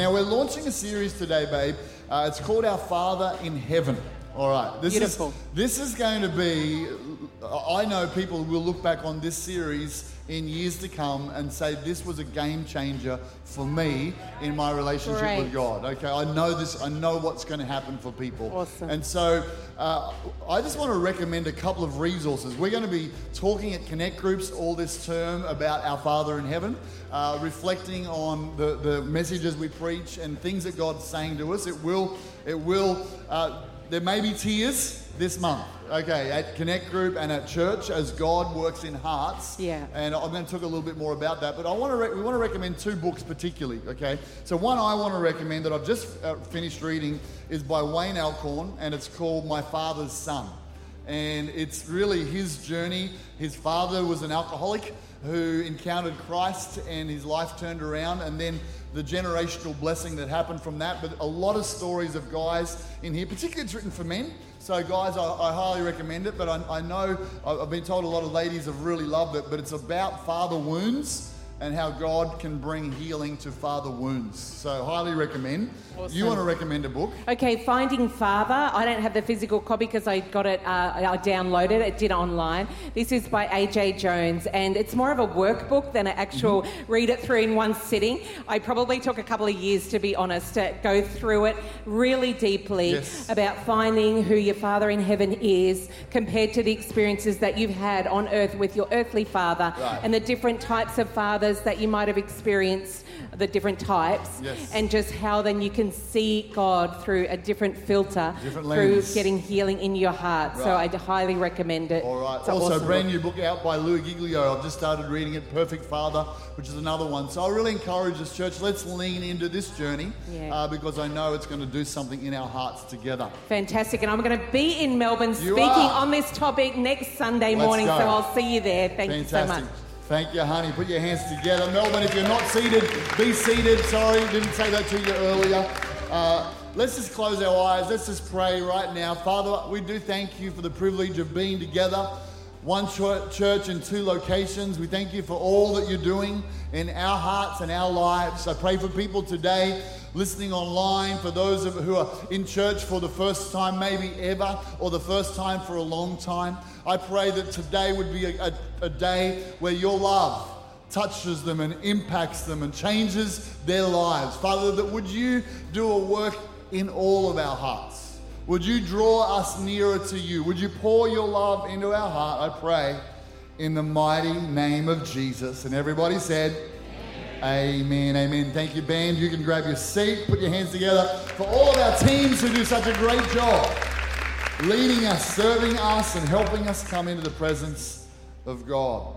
Now, we're launching a series today, babe. Uh, it's called Our Father in Heaven. All right. This Beautiful. Is, this is going to be, I know people will look back on this series in years to come and say this was a game changer for me in my relationship Great. with God. Okay, I know this. I know what's going to happen for people. Awesome. And so, uh, I just want to recommend a couple of resources. We're going to be talking at Connect groups all this term about our Father in Heaven, uh, reflecting on the, the messages we preach and things that God's saying to us. It will, it will. Uh, there may be tears this month. Okay, at Connect Group and at church as God works in hearts. Yeah. And I'm going to talk a little bit more about that. But I want to re- we want to recommend two books particularly. Okay. So one I want to recommend that I've just uh, finished reading is by Wayne Alcorn, and it's called My Father's Son. And it's really his journey. His father was an alcoholic who encountered Christ, and his life turned around, and then the generational blessing that happened from that. But a lot of stories of guys in here, particularly it's written for men. So, guys, I, I highly recommend it. But I, I know I've been told a lot of ladies have really loved it. But it's about father wounds and how God can bring healing to father wounds. So, highly recommend. You want to recommend a book? Okay, Finding Father. I don't have the physical copy because I got it, uh, I downloaded it, did online. This is by AJ Jones, and it's more of a workbook than an actual Mm-hmm. read it through in one sitting. I probably took a couple of years, to be honest, to go through it really deeply Yes. about finding who your Father in heaven is compared to the experiences that you've had on earth with your earthly father Right. and the different types of fathers that you might have experienced, the different types, Yes. and just how then you can see God through a different filter, Different through getting healing in your heart. So I'd highly recommend it. All right. It's also, awesome brand book. new book out by Louie Giglio. I've just started reading it, Perfect Father, which is another one. So I really encourage this church. Let's lean into this journey Yeah. uh, because I know it's going to do something in our hearts together. Fantastic. And I'm going to be in Melbourne You speaking are. on this topic next Sunday Let's morning. go. So I'll see you there. Thank you so much. Thank you, honey. Put your hands together. Melbourne, if you're not seated, be seated. Sorry, didn't say that to you earlier. Uh, let's just close our eyes. Let's just pray right now. Father, we do thank you for the privilege of being together. One chur- church in two locations. We thank you for all that you're doing in our hearts and our lives. I pray for people today listening online, for those of, who are in church for the first time, maybe ever, or the first time for a long time. I pray that today would be a, a, a day where your love touches them and impacts them and changes their lives. Father, that would you do a work in all of our hearts? Would you draw us nearer to you? Would you pour your love into our heart? I pray in the mighty name of Jesus. And everybody said, Amen, amen. Thank you, band. You can grab your seat, put your hands together for all of our teams who do such a great job leading us, serving us, and helping us come into the presence of God.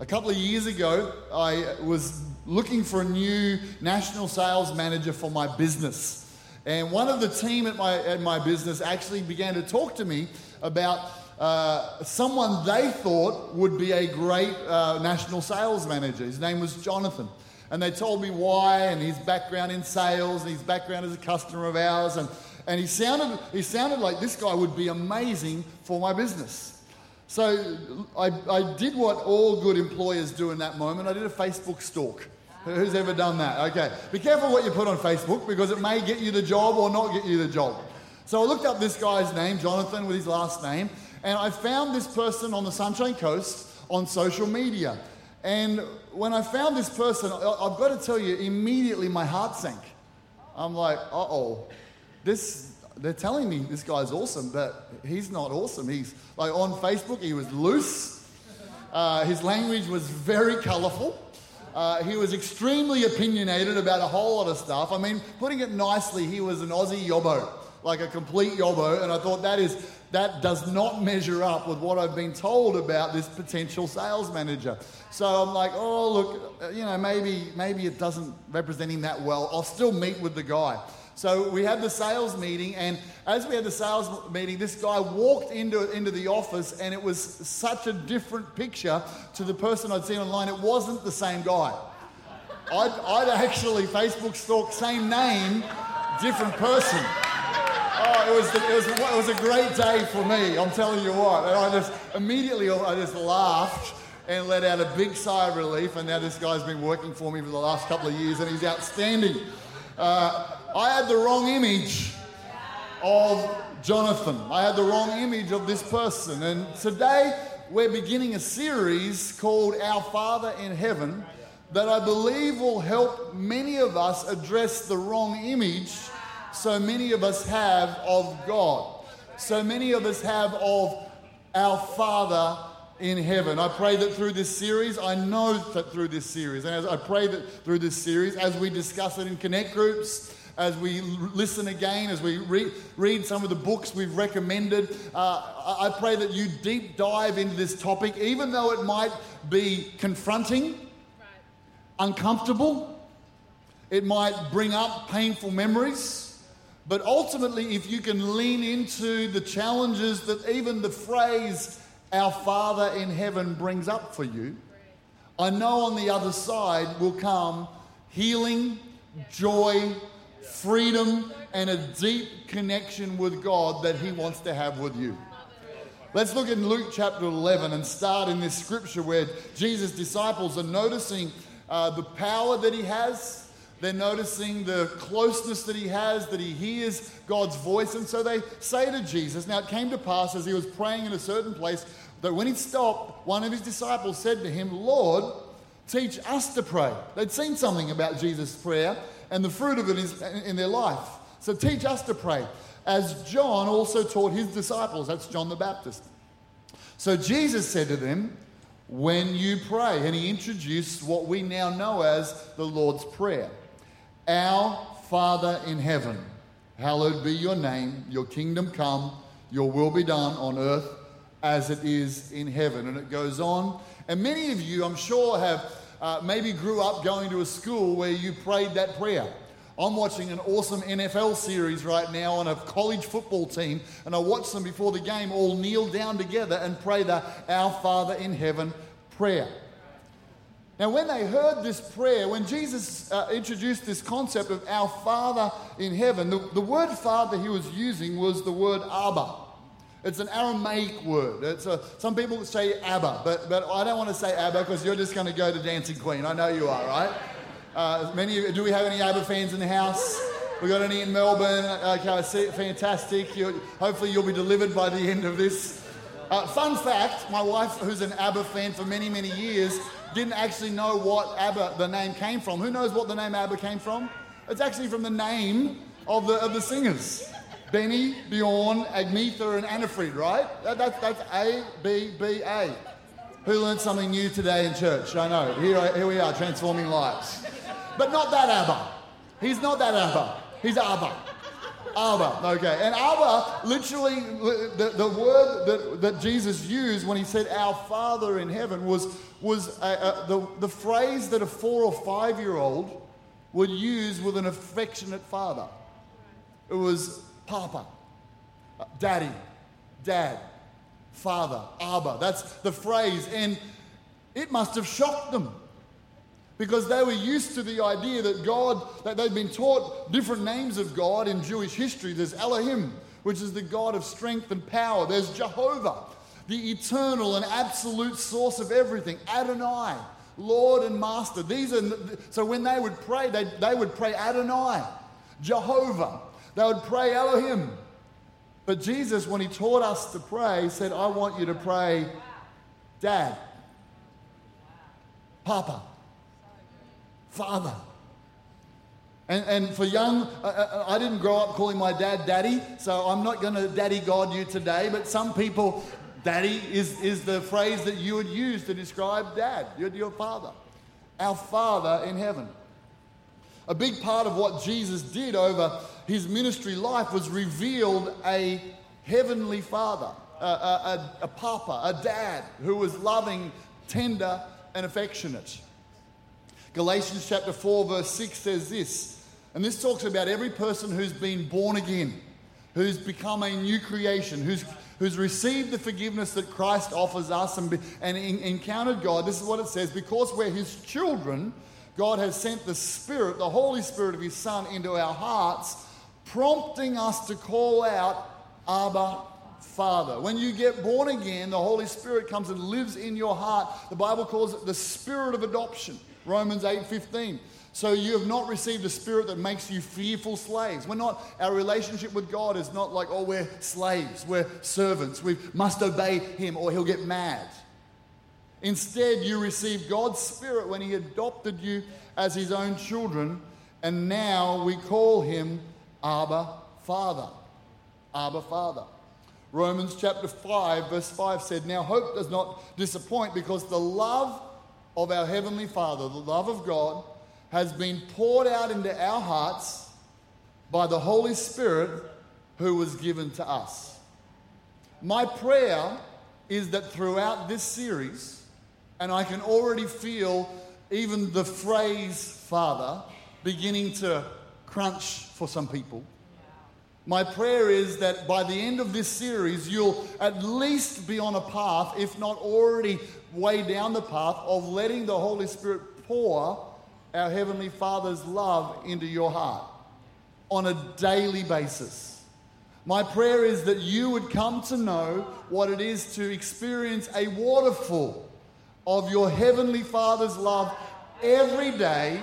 A couple of years ago, I was looking for a new national sales manager for my business. And one of the team at my, at my business actually began to talk to me about uh, someone they thought would be a great uh, national sales manager. His name was Jonathan. And they told me why and his background in sales and his background as a customer of ours. And, and he, sounded, he sounded like this guy would be amazing for my business. So I, I did what all good employers do in that moment. I did a Facebook stalk. Who's ever done that? Okay. Be careful what you put on Facebook because it may get you the job or not get you the job. So I looked up this guy's name, Jonathan, with his last name, and I found this person on the Sunshine Coast on social media. And when I found this person, I've got to tell you, immediately my heart sank. I'm like, uh oh, this, they're telling me this guy's awesome, but he's not awesome. He's like on Facebook, he was loose. Uh, his language was very colorful. Uh, he was extremely opinionated about a whole lot of stuff. I mean, putting it nicely, he was an Aussie yobbo, like a complete yobbo. And I thought that is that does not measure up with what I've been told about this potential sales manager. So I'm like, oh look, uh, you know, maybe maybe it doesn't represent him that well. I'll still meet with the guy. So we had the sales meeting, and as we had the sales meeting, this guy walked into, into the office, and it was such a different picture to the person I'd seen online. It wasn't the same guy. I'd, I'd actually Facebook stalked, same name, different person. Oh, it was, it, was, it was a great day for me, I'm telling you what. And I just immediately I just laughed and let out a big sigh of relief. And now this guy's been working for me for the last couple of years, and he's outstanding. Uh, I had the wrong image of Jonathan. I had the wrong image of this person. And today we're beginning a series called Our Father in Heaven that I believe will help many of us address the wrong image so many of us have of God. So many of us have of our Father in heaven. I pray that through this series, I know that through this series, and as I pray that through this series, as we discuss it in connect groups, as we listen again, as we re- read some of the books we've recommended, uh, I pray that you deep dive into this topic, even though it might be confronting, uncomfortable, it might bring up painful memories. But ultimately, if you can lean into the challenges that even the phrase, our Father in heaven, brings up for you, I know on the other side will come healing, joy, freedom, and a deep connection with God that He wants to have with you. Let's look in Luke chapter 11 and start in this scripture where Jesus' disciples are noticing uh, the power that He has they're noticing the closeness that he has, that he hears God's voice. And so they say to Jesus, Now it came to pass as he was praying in a certain place that when he stopped, one of his disciples said to him, Lord, teach us to pray. They'd seen something about Jesus' prayer and the fruit of it is in their life. So teach us to pray, as John also taught his disciples. That's John the Baptist. So Jesus said to them, When you pray, and he introduced what we now know as the Lord's Prayer. Our Father in heaven, hallowed be your name, your kingdom come, your will be done on earth as it is in heaven. And it goes on. And many of you, I'm sure, have uh, maybe grew up going to a school where you prayed that prayer. I'm watching an awesome NFL series right now on a college football team, and I watch them before the game all kneel down together and pray the Our Father in Heaven prayer. Now, when they heard this prayer, when Jesus uh, introduced this concept of our Father in heaven, the, the word Father he was using was the word Abba. It's an Aramaic word. It's a, some people say Abba, but, but I don't want to say Abba because you're just going to go to Dancing Queen. I know you are, right? Uh, many do we have any Abba fans in the house? We got any in Melbourne? Okay, see, fantastic. you hopefully, you'll be delivered by the end of this. Uh, fun fact: my wife, who's an ABBA fan for many, many years, didn't actually know what ABBA, the name, came from. Who knows what the name ABBA came from? It's actually from the name of the, of the singers. Benny, Bjorn, Agnetha, and Anni-Frid, right? That, that, that's A, B, B, A. Who learned something new today in church? I know. Here, here we are, transforming lives. But not that ABBA. He's not that ABBA. He's ABBA. Abba, okay. And Abba, literally, the, the word that, that Jesus used when he said, Our Father in heaven, was, was a, a, the, the phrase that a four or five year old would use with an affectionate father. It was Papa, Daddy, Dad, Father, Abba. That's the phrase. And it must have shocked them because they were used to the idea that God, that they'd been taught different names of God in Jewish history. There's Elohim, which is the God of strength and power. There's Jehovah, the eternal and absolute source of everything. Adonai, Lord and Master. These are so when they would pray, they, they would pray Adonai, Jehovah. They would pray Elohim. But Jesus, when he taught us to pray, said, I want you to pray Dad, Papa. Father. And, and for young, uh, uh, I didn't grow up calling my dad daddy, so I'm not going to daddy God you today, but some people, daddy is, is the phrase that you would use to describe dad, your, your father. Our Father in heaven. A big part of what Jesus did over his ministry life was revealed a heavenly father, a, a, a, a papa, a dad who was loving, tender, and affectionate. Galatians chapter 4, verse 6 says this, and this talks about every person who's been born again, who's become a new creation, who's, who's received the forgiveness that Christ offers us and, and in, encountered God. This is what it says because we're His children, God has sent the Spirit, the Holy Spirit of His Son, into our hearts, prompting us to call out, Abba, Father. When you get born again, the Holy Spirit comes and lives in your heart. The Bible calls it the Spirit of adoption. Romans 8:15 So you have not received a spirit that makes you fearful slaves. We're not, our relationship with God is not like, oh, we're slaves, we're servants, we must obey Him or He'll get mad. Instead, you received God's Spirit when He adopted you as His own children, and now we call Him Abba Father. Abba Father. Romans chapter 5, verse 5 said, Now hope does not disappoint because the love of our Heavenly Father, the love of God, has been poured out into our hearts by the Holy Spirit who was given to us. My prayer is that throughout this series, and I can already feel even the phrase Father beginning to crunch for some people. My prayer is that by the end of this series, you'll at least be on a path, if not already way down the path, of letting the Holy Spirit pour our Heavenly Father's love into your heart on a daily basis. My prayer is that you would come to know what it is to experience a waterfall of your Heavenly Father's love every day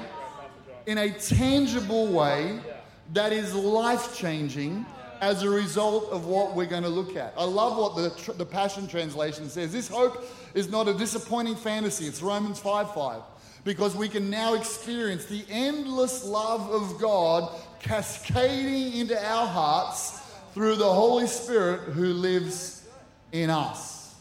in a tangible way that is life changing as a result of what we're going to look at. I love what the, the Passion Translation says. This hope is not a disappointing fantasy, it's Romans 5 5. Because we can now experience the endless love of God cascading into our hearts through the Holy Spirit who lives in us.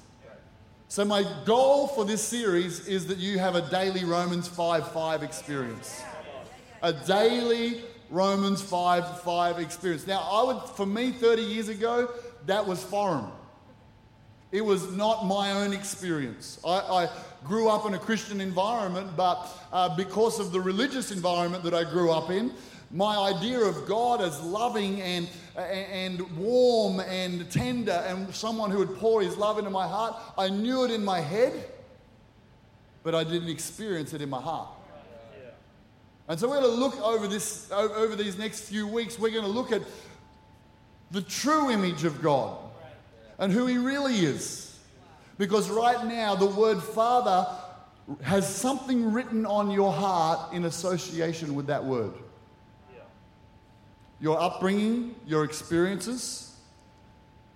So, my goal for this series is that you have a daily Romans 5 5 experience. A daily Romans 5 5 experience. Now, I would, for me, 30 years ago, that was foreign. It was not my own experience. I, I grew up in a Christian environment, but uh, because of the religious environment that I grew up in, my idea of God as loving and, and warm and tender and someone who would pour his love into my heart, I knew it in my head, but I didn't experience it in my heart. And so we're going to look over this over these next few weeks. We're going to look at the true image of God and who He really is. Because right now, the word Father has something written on your heart in association with that word your upbringing, your experiences.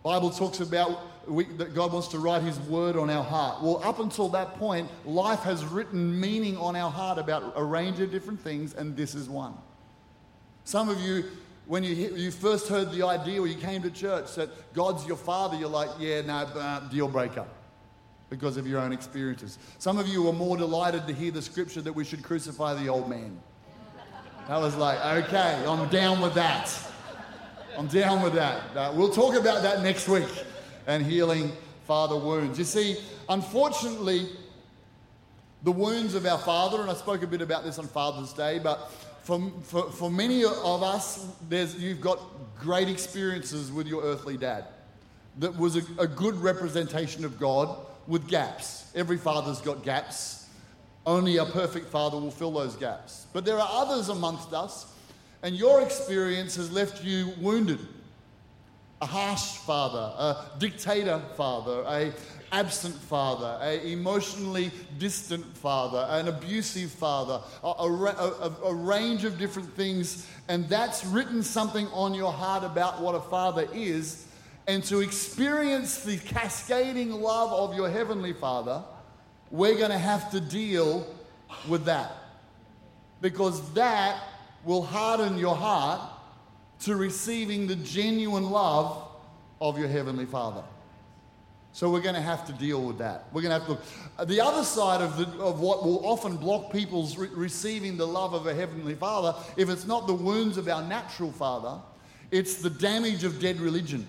Bible talks about we, that God wants to write His word on our heart. Well, up until that point, life has written meaning on our heart about a range of different things, and this is one. Some of you, when you, you first heard the idea or you came to church that God's your father, you're like, yeah, no, uh, deal breaker because of your own experiences. Some of you were more delighted to hear the scripture that we should crucify the old man. I was like, okay, I'm down with that. I'm down with that. Uh, we'll talk about that next week and healing father wounds. You see, unfortunately, the wounds of our father, and I spoke a bit about this on Father's Day, but for, for, for many of us, there's, you've got great experiences with your earthly dad that was a, a good representation of God with gaps. Every father's got gaps. Only a perfect father will fill those gaps. But there are others amongst us, and your experience has left you wounded. A harsh father, a dictator father, a absent father, a emotionally distant father, an abusive father, a, a, a, a, range of different things, and that's written something on your heart about what a father is. And to experience the cascading love of your heavenly father, we're going to have to deal with that. Because that will harden your heart to receiving the genuine love of your Heavenly Father. So we're going to have to deal with that. We're going to have to look. Uh, the other side of, the, of what will often block people's re- receiving the love of a Heavenly Father, if it's not the wounds of our natural Father, it's the damage of dead religion.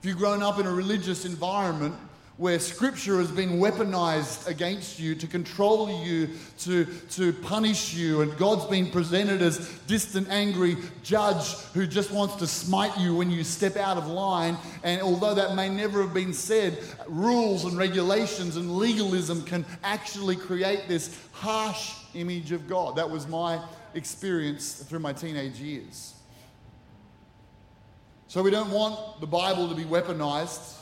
If you've grown up in a religious environment, where scripture has been weaponized against you to control you, to, to punish you, and God's been presented as distant, angry judge who just wants to smite you when you step out of line. And although that may never have been said, rules and regulations and legalism can actually create this harsh image of God. That was my experience through my teenage years. So we don't want the Bible to be weaponized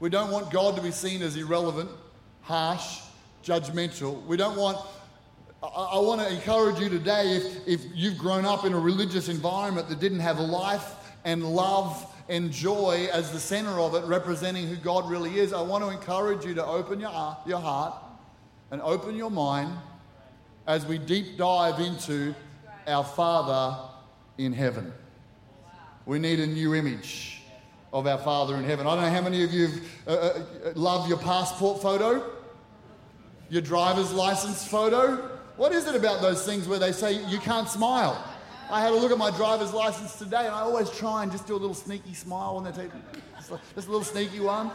we don't want God to be seen as irrelevant, harsh, judgmental. We don't want I, want to encourage you today if, if you've grown up in a religious environment that didn't have life and love and joy as the center of it, representing who God really is, I want to encourage you to open your, uh, your heart and open your mind as we deep dive into our Father in heaven. We need a new image of our Father in heaven. I don't know how many of you uh, uh, love your passport photo, your driver's license photo. What is it about those things where they say you can't smile? I had a look at my driver's license today, and I always try and just do a little sneaky smile when they take just a little sneaky one.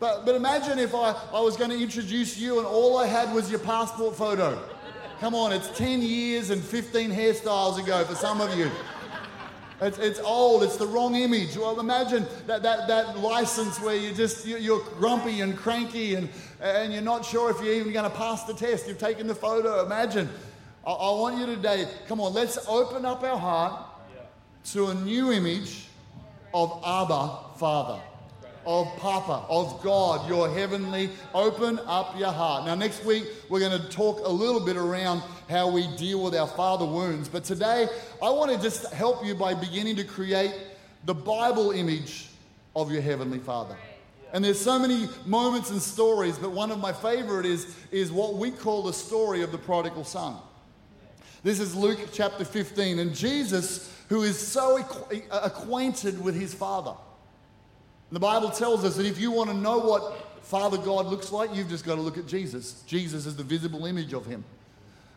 But, but imagine if I, I was going to introduce you and all I had was your passport photo. Come on, it's 10 years and 15 hairstyles ago for some of you. It's, it's old, it's the wrong image. Well, imagine that, that, that license where you just, you're grumpy and cranky and, and you're not sure if you're even going to pass the test. You've taken the photo. Imagine. I, I want you today, come on, let's open up our heart to a new image of Abba, Father of Papa, of God, your heavenly. Open up your heart. Now, next week, we're going to talk a little bit around how we deal with our father wounds. But today, I want to just help you by beginning to create the Bible image of your heavenly Father. And there's so many moments and stories, but one of my favorite is, is what we call the story of the prodigal son. This is Luke chapter 15, and Jesus, who is so acquainted with his father, the Bible tells us that if you want to know what Father God looks like, you've just got to look at Jesus. Jesus is the visible image of him.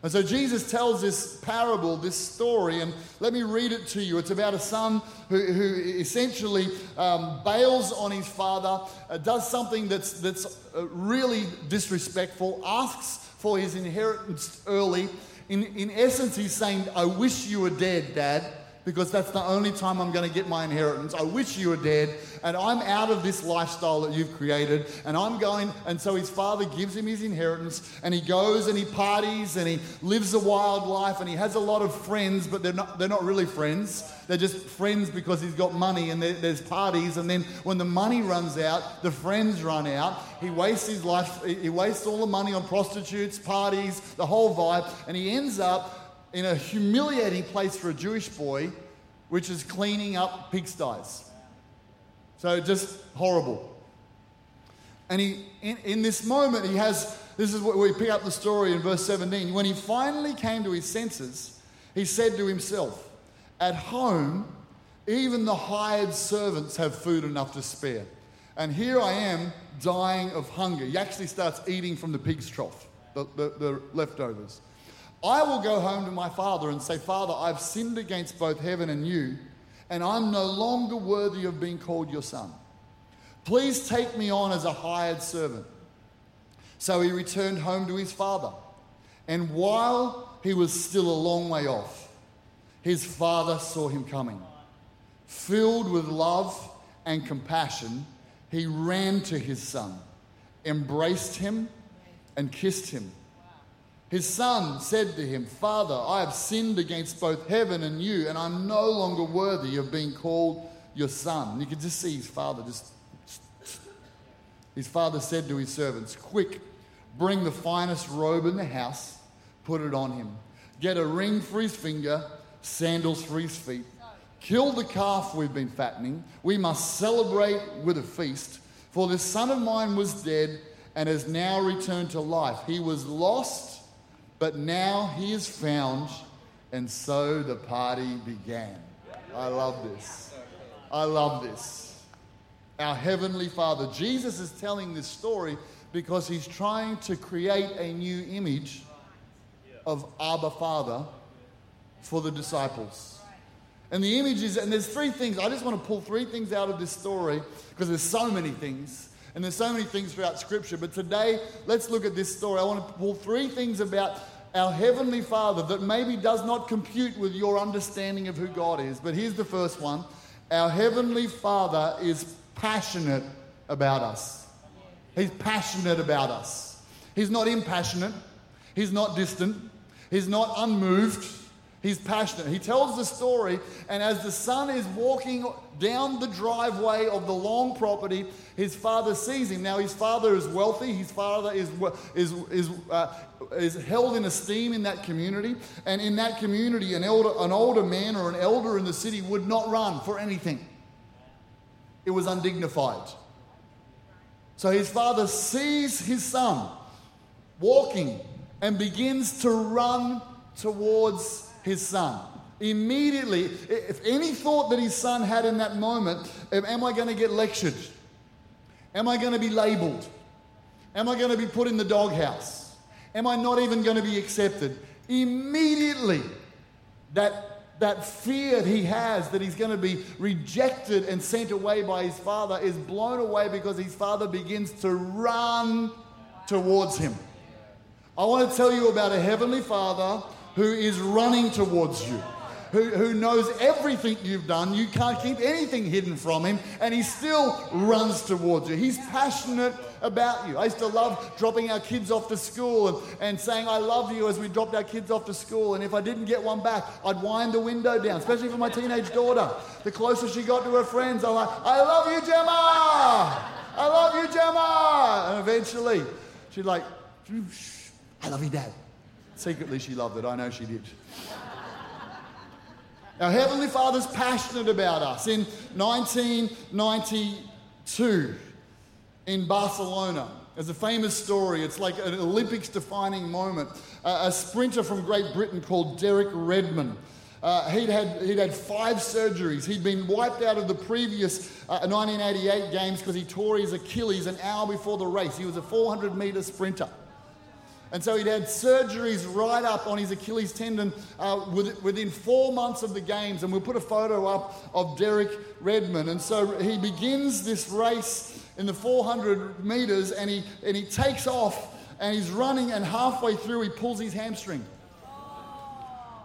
And so Jesus tells this parable, this story, and let me read it to you. It's about a son who, who essentially um, bails on his father, uh, does something that's, that's uh, really disrespectful, asks for his inheritance early. In, in essence, he's saying, I wish you were dead, Dad because that's the only time I'm going to get my inheritance. I wish you were dead, and I'm out of this lifestyle that you've created, and I'm going. And so his father gives him his inheritance, and he goes and he parties and he lives a wild life, and he has a lot of friends, but they're not, they're not really friends. They're just friends because he's got money, and there's parties. And then when the money runs out, the friends run out. He wastes his life, he wastes all the money on prostitutes, parties, the whole vibe, and he ends up in a humiliating place for a Jewish boy, which is cleaning up pigsties. So just horrible. And he, in, in this moment, he has this is what we pick up the story in verse 17. When he finally came to his senses, he said to himself, At home, even the hired servants have food enough to spare. And here I am dying of hunger. He actually starts eating from the pig's trough, the, the, the leftovers. I will go home to my father and say, Father, I've sinned against both heaven and you, and I'm no longer worthy of being called your son. Please take me on as a hired servant. So he returned home to his father. And while he was still a long way off, his father saw him coming. Filled with love and compassion, he ran to his son, embraced him, and kissed him. His son said to him, Father, I have sinned against both heaven and you, and I'm no longer worthy of being called your son. And you can just see his father just. His father said to his servants, Quick, bring the finest robe in the house, put it on him. Get a ring for his finger, sandals for his feet. Kill the calf we've been fattening. We must celebrate with a feast. For this son of mine was dead and has now returned to life. He was lost but now he is found, and so the party began. I love this. I love this. Our Heavenly Father. Jesus is telling this story because he's trying to create a new image of Abba Father for the disciples. And the image is, and there's three things. I just want to pull three things out of this story because there's so many things. And there's so many things throughout Scripture. But today, let's look at this story. I want to pull three things about our Heavenly Father that maybe does not compute with your understanding of who God is. But here's the first one Our Heavenly Father is passionate about us. He's passionate about us. He's not impassionate, He's not distant, He's not unmoved. He's passionate. He tells the story, and as the son is walking down the driveway of the long property, his father sees him. Now, his father is wealthy. His father is, is, is, uh, is held in esteem in that community. And in that community, an, elder, an older man or an elder in the city would not run for anything, it was undignified. So his father sees his son walking and begins to run towards his son. Immediately, if any thought that his son had in that moment, um, am I going to get lectured? Am I going to be labeled? Am I going to be put in the doghouse? Am I not even going to be accepted? Immediately, that, that fear he has that he's going to be rejected and sent away by his father is blown away because his father begins to run towards him. I want to tell you about a heavenly father who is running towards you. Who, who knows everything you've done. You can't keep anything hidden from him, and he still runs towards you. He's passionate about you. I used to love dropping our kids off to school and, and saying, I love you as we dropped our kids off to school. And if I didn't get one back, I'd wind the window down, especially for my teenage daughter. The closer she got to her friends, I'm like, I love you, Gemma! I love you, Gemma! And eventually, she'd like, I love you, Dad. Secretly, she loved it. I know she did. Our Heavenly Father's passionate about us. In 1992, in Barcelona, there's a famous story. It's like an Olympics defining moment. Uh, a sprinter from Great Britain called Derek Redmond. Uh, he'd, had, he'd had five surgeries. He'd been wiped out of the previous uh, 1988 games because he tore his Achilles an hour before the race. He was a 400 meter sprinter. And so he'd had surgeries right up on his Achilles tendon uh, within four months of the games. And we'll put a photo up of Derek Redmond. And so he begins this race in the 400 meters and he, and he takes off and he's running. And halfway through, he pulls his hamstring.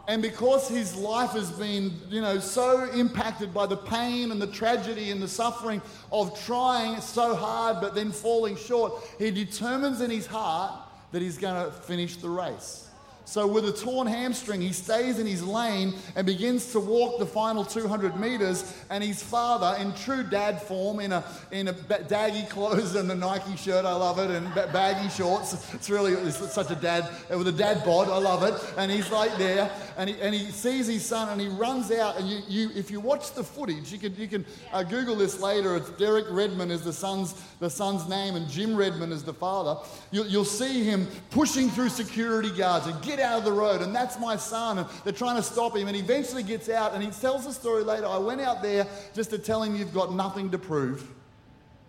And because his life has been, you know, so impacted by the pain and the tragedy and the suffering of trying so hard but then falling short, he determines in his heart that he's going to finish the race. So, with a torn hamstring, he stays in his lane and begins to walk the final 200 meters. And his father, in true dad form, in a, in a daggy clothes and a Nike shirt, I love it, and baggy shorts. It's really it's such a dad, with a dad bod, I love it. And he's like there, and he, and he sees his son, and he runs out. And you, you if you watch the footage, you can, you can uh, Google this later. It's Derek Redmond is the son's, the son's name, and Jim Redmond is the father. You, you'll see him pushing through security guards and getting get out of the road. And that's my son. And they're trying to stop him. And eventually gets out and he tells the story later. I went out there just to tell him you've got nothing to prove.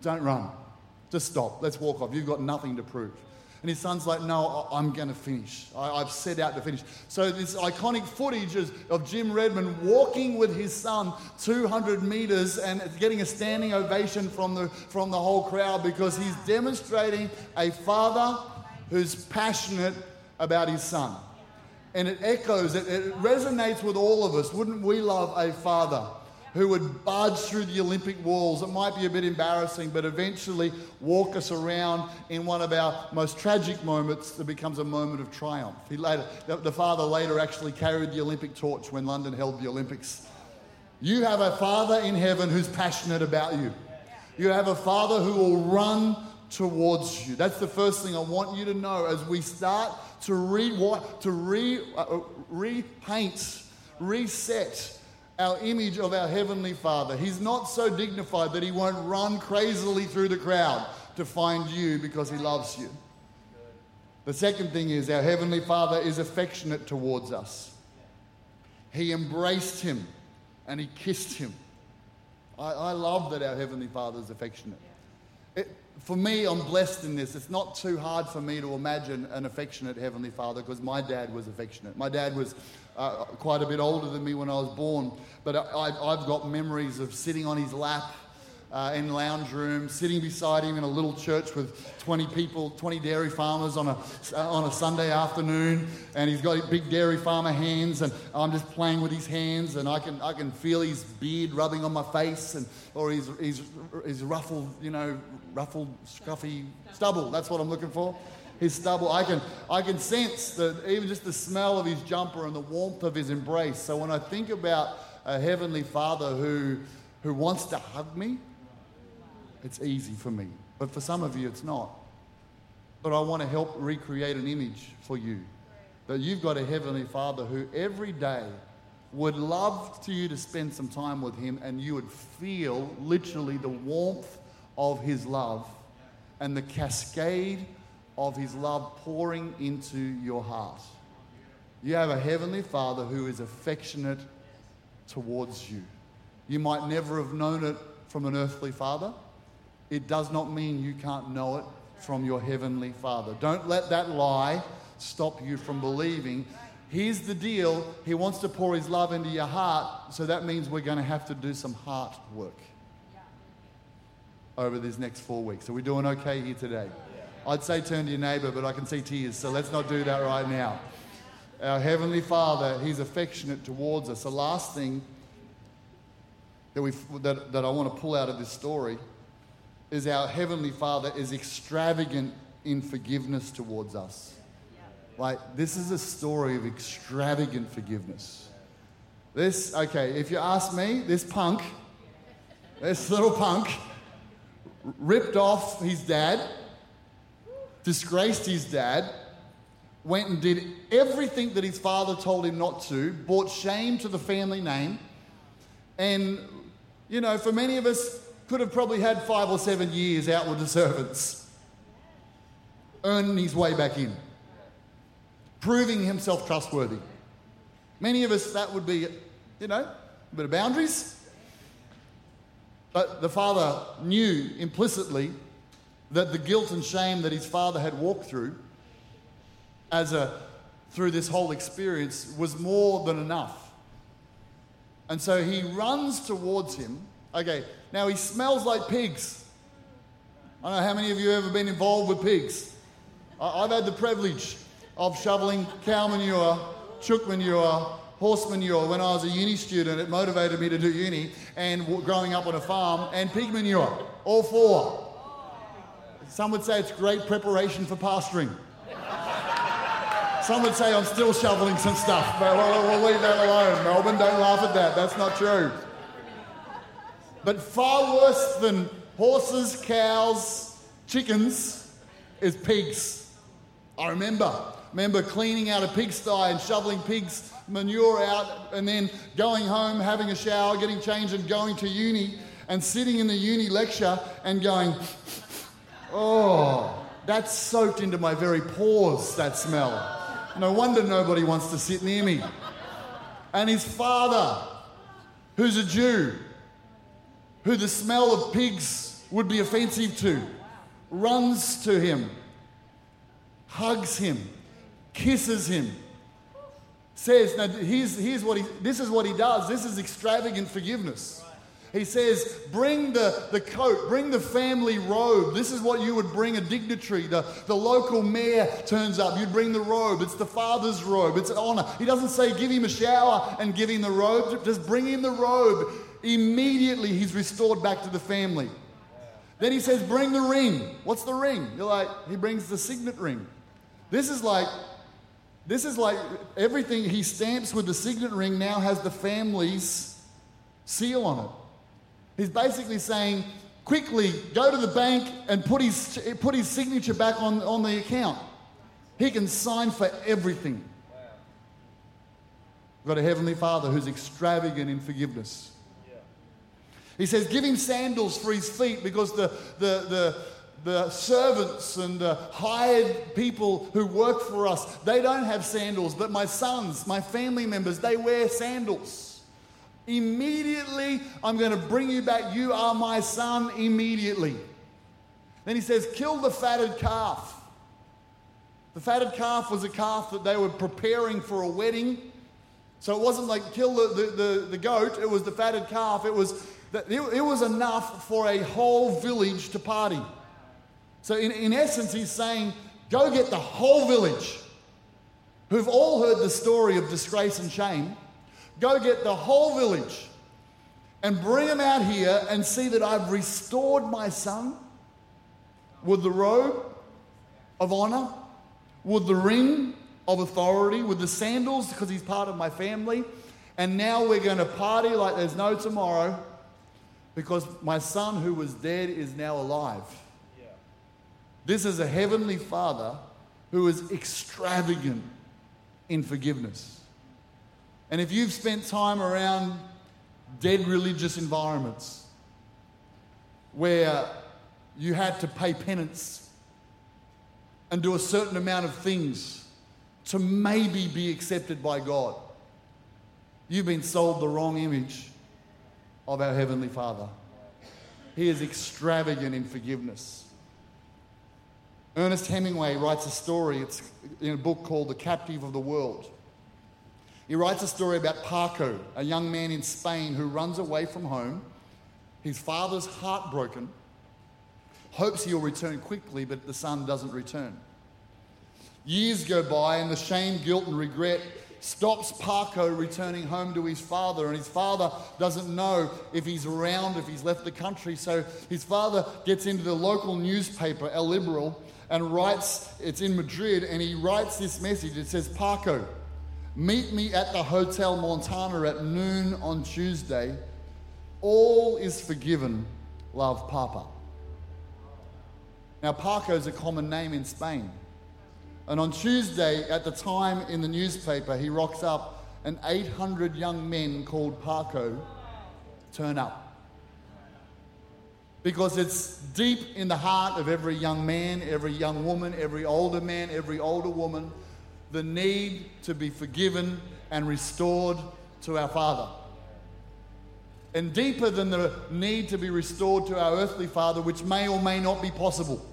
Don't run. Just stop. Let's walk off. You've got nothing to prove. And his son's like, No, I'm going to finish. I, have set out to finish. So, this iconic footage is of Jim Redmond walking with his son 200 meters and getting a standing ovation from the, from the whole crowd because he's demonstrating a father who's passionate about his son. And it echoes, it, it resonates with all of us. Wouldn't we love a father who would barge through the Olympic walls? It might be a bit embarrassing, but eventually walk us around in one of our most tragic moments that becomes a moment of triumph. He later, the, the father later actually carried the Olympic torch when London held the Olympics. You have a father in heaven who's passionate about you. You have a father who will run towards you. That's the first thing I want you to know as we start to re to re uh, uh, repaint, reset our image of our heavenly Father. He's not so dignified that he won't run crazily through the crowd to find you because he loves you. The second thing is our heavenly Father is affectionate towards us. He embraced him and he kissed him. I, I love that our heavenly Father is affectionate. It, for me, I'm blessed in this. It's not too hard for me to imagine an affectionate Heavenly Father because my dad was affectionate. My dad was uh, quite a bit older than me when I was born, but I, have got memories of sitting on his lap uh, in lounge room, sitting beside him in a little church with 20 people, 20 dairy farmers on a, uh, on a Sunday afternoon, and he's got big dairy farmer hands, and I'm just playing with his hands, and I can, I can feel his beard rubbing on my face, and, or his, his, his ruffled, you know, ruffled, scruffy stubble. That's what I'm looking for. his stubble. I can, I can sense that even just the smell of his jumper and the warmth of his embrace. So when I think about a heavenly father who, who wants to hug me, it's easy for me. But for some of you, it's not. But I want to help recreate an image for you that you've got a heavenly father who every day would love to you to spend some time with him and you would feel literally the warmth of his love and the cascade of his love pouring into your heart. You have a heavenly father who is affectionate towards you. You might never have known it from an earthly father. It does not mean you can't know it from your heavenly father. Don't let that lie stop you from believing Here's the deal He wants to pour His love into your heart, so that means we're going to have to do some heart work over these next four weeks. Are we doing okay here today? I'd say turn to your neighbor, but I can see tears, so let's not do that right now. Our Heavenly Father, He's affectionate towards us. The last thing that, we, that, that I want to pull out of this story is our Heavenly Father is extravagant in forgiveness towards us. Like, this is a story of extravagant forgiveness. This, okay, if you ask me, this punk, this little punk, ripped off his dad, disgraced his dad, went and did everything that his father told him not to, brought shame to the family name, and, you know, for many of us, could have probably had five or seven years out with the servants, earning his way back in proving himself trustworthy. Many of us, that would be, you know, a bit of boundaries. But the father knew implicitly that the guilt and shame that his father had walked through as a through this whole experience was more than enough. And so he runs towards him. Okay, now he smells like pigs. I don't know how many of you have ever been involved with pigs. I've had the privilege of shoveling cow manure, chook manure, horse manure when I was a uni student. It motivated me to do uni and growing up on a farm, and pig manure, all four. Some would say it's great preparation for pastoring. Some would say I'm still shoveling some stuff, but we'll, leave that alone. Melbourne, don't laugh at that. That's not true. But far worse than horses, cows, chickens is pigs. I remember remember cleaning out a pigsty and shoveling pigs' manure out and then going home, having a shower, getting changed, and going to uni and sitting in the uni lecture and going, oh, that's soaked into my very pores, that smell. No wonder nobody wants to sit near me. And his father, who's a Jew, who the smell of pigs would be offensive to, runs to him, hugs him, kisses him. Says, now here's, here's what he, this is what he does. This is extravagant forgiveness. He says, bring the, the coat, bring the family robe. This is what you would bring a dignitary. The, the local mayor turns up. You'd bring the robe. It's the father's robe. It's an honor. He doesn't say, give him a shower and give him the robe. Just bring him the robe. Immediately, he's restored back to the family. Then he says, bring the ring. What's the ring? You're like, he brings the signet ring. This is like this is like everything he stamps with the signet ring now has the family's seal on it. He's basically saying, quickly go to the bank and put his, put his signature back on, on the account. He can sign for everything. We've got a Heavenly Father who's extravagant in forgiveness. He says, Give him sandals for his feet because the, the, the, the servants and the hired people who work for us, they don't have sandals, but my sons, my family members, they wear sandals. Immediately, I'm going to bring you back. You are my son immediately. Then he says, Kill the fatted calf. The fatted calf was a calf that they were preparing for a wedding. So it wasn't like kill the, the, the, the goat, it was the fatted calf. It was, it was enough for a whole village to party. So, in, in essence, he's saying, go get the whole village who've all heard the story of disgrace and shame. Go get the whole village and bring them out here and see that I've restored my son with the robe of honor with the ring of authority, with the sandals, because he's part of my family. And now we're going to party like there's no tomorrow because my son who was dead is now alive. This is a heavenly father who is extravagant in forgiveness. And if you've spent time around dead religious environments where you had to pay penance and do a certain amount of things to maybe be accepted by God, you've been sold the wrong image of our Heavenly Father. He is extravagant in forgiveness. Ernest Hemingway writes a story, it's in a book called The Capital of the World. He writes a story about Paco, a young man in Spain who runs away from home. His father's heartbroken, hopes he'll return quickly, but the son doesn't return. Years go by, and the shame, guilt, and regret stops Paco returning home to his father, and his father doesn't know if he's around, if he's left the country. So his father gets into the local newspaper, El Liberal, and writes, it's in Madrid, and he writes this message. It says, Paco, meet me at the Hotel Montana at noon on Tuesday. All is forgiven. Love, Papa. Now, Paco is a common name in Spain. And on Tuesday, at the time in the newspaper, he rocks up, and 800 young men called Paco turn up. Because it's deep in the heart of every young man, every young woman, every older man, every older woman, the need to be forgiven and restored to our Father. And deeper than the need to be restored to our earthly Father, which may or may not be possible.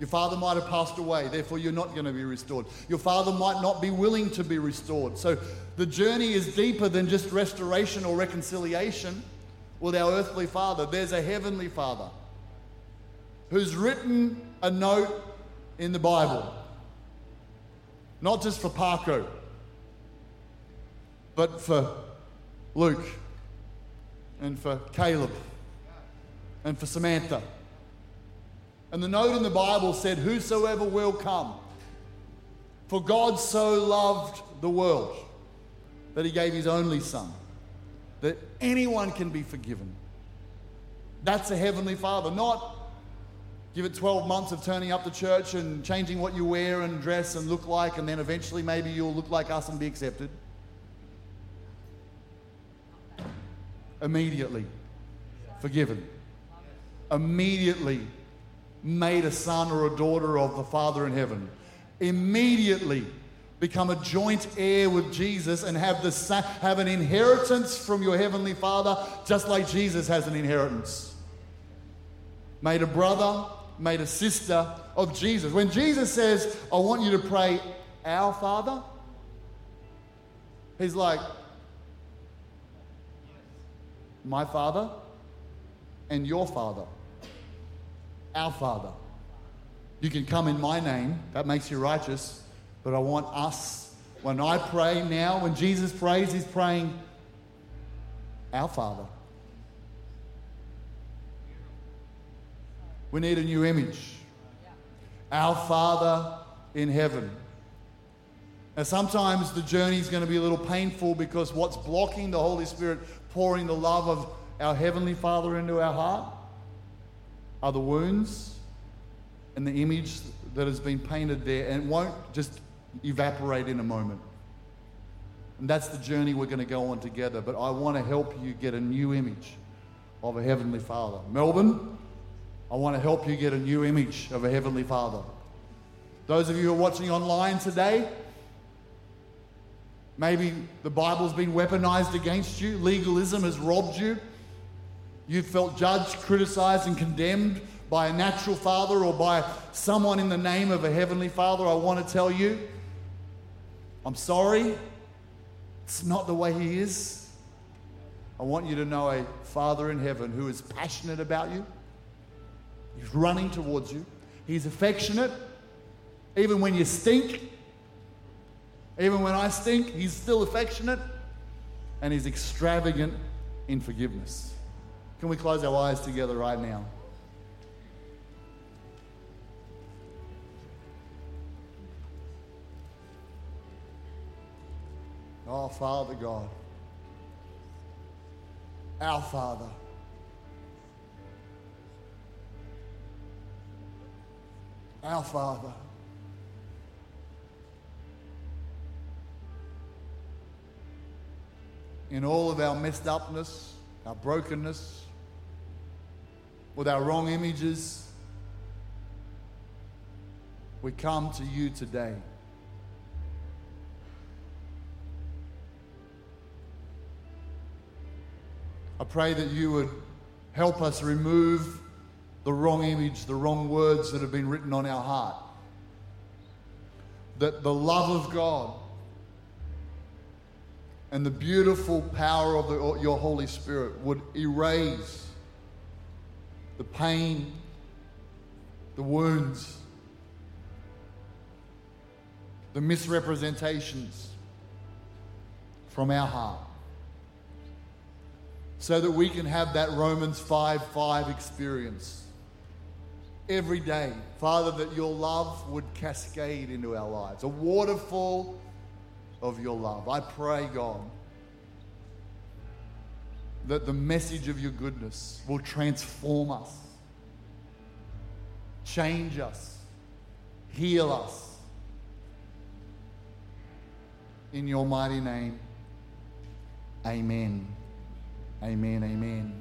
Your father might have passed away, therefore, you're not going to be restored. Your father might not be willing to be restored. So, the journey is deeper than just restoration or reconciliation with our earthly father. There's a heavenly father who's written a note in the Bible, not just for Paco, but for Luke and for Caleb and for Samantha and the note in the Bible said, Whosoever will come. For God so loved the world that he gave his only Son, that anyone can be forgiven. That's a heavenly Father, not give it 12 months of turning up to church and changing what you wear and dress and look like, and then eventually maybe you'll look like us and be accepted. Immediately forgiven. Immediately made a son or a daughter of the Father in heaven. Immediately become a joint heir with Jesus and have, the, have an inheritance from your heavenly Father, just like Jesus has an inheritance. Made a brother, made a sister of Jesus. When Jesus says, I want you to pray, Our Father, he's like, My Father and your Father our Father. You can come in my name, that makes you righteous, but I want us. When I pray now, when Jesus prays, he's praying, Our Father. We need a new image. Our Father in heaven. Now, sometimes the journey is going to be a little painful because what's blocking the Holy Spirit pouring the love of our Heavenly Father into our heart are the wounds and the image that has been painted there and won't just evaporate in a moment. And that's the journey we're going to go on together. But I want to help you get a new image of a Heavenly Father. Melbourne, I want to help you get a new image of a Heavenly Father. Those of you who are watching online today, maybe the Bible's been weaponized against you, legalism has robbed you. You felt judged, criticized, and condemned by a natural father or by someone in the name of a heavenly father. I want to tell you, I'm sorry. It's not the way he is. I want you to know a Father in heaven who is passionate about you. He's running towards you. He's affectionate. Even when you stink, even when I stink, he's still affectionate. And he's extravagant in forgiveness. Can we close our eyes together right now? Oh, Father God, our Father. Our Father. In all of our messed upness, our brokenness, with our wrong images, we come to you today. I pray that you would help us remove the wrong image, the wrong words that have been written on our heart. That the love of God and the beautiful power of the, your Holy Spirit would erase the pain, the wounds, the misrepresentations from our heart so that we can have that Romans 5 5 experience every day. Father, that your love would cascade into our lives, a waterfall of your love. I pray, God, that the message of your goodness will transform us, change us, heal us. In your mighty name, amen. Amen, amen.